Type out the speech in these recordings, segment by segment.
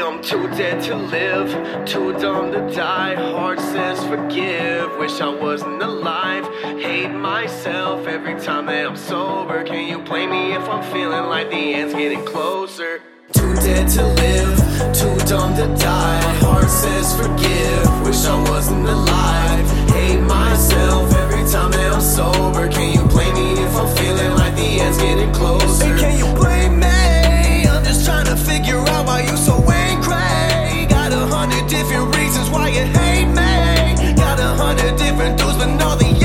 I'm too dead to live, too dumb to die. Heart says forgive, wish I wasn't alive. Hate myself every time that I'm sober. Can you blame me if I'm feeling like the end's getting closer? Too dead to live, too dumb to die. Heart says forgive, wish I wasn't hundred reasons why you hate me. Got a hundred different dudes, but no, they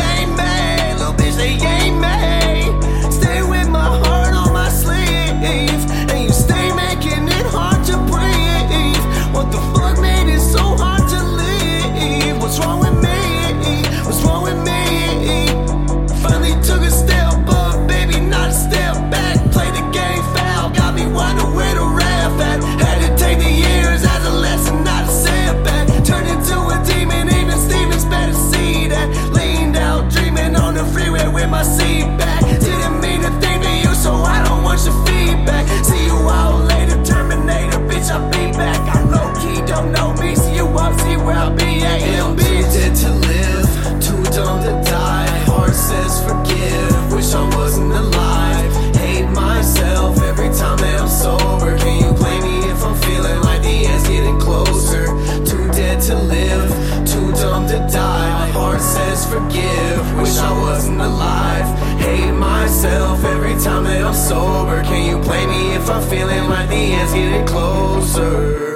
up, see where I'll be at. Yeah, I'm too dead to live, too dumb to die. Heart says forgive, wish I wasn't alive. Hate myself every time that I'm sober. Can you blame me if I'm feeling like the end's getting closer? Too dead to live, too dumb to die. Heart says forgive, wish I wasn't alive. Hate myself every time that I'm sober. Can you blame me if I'm feeling like the end's getting closer?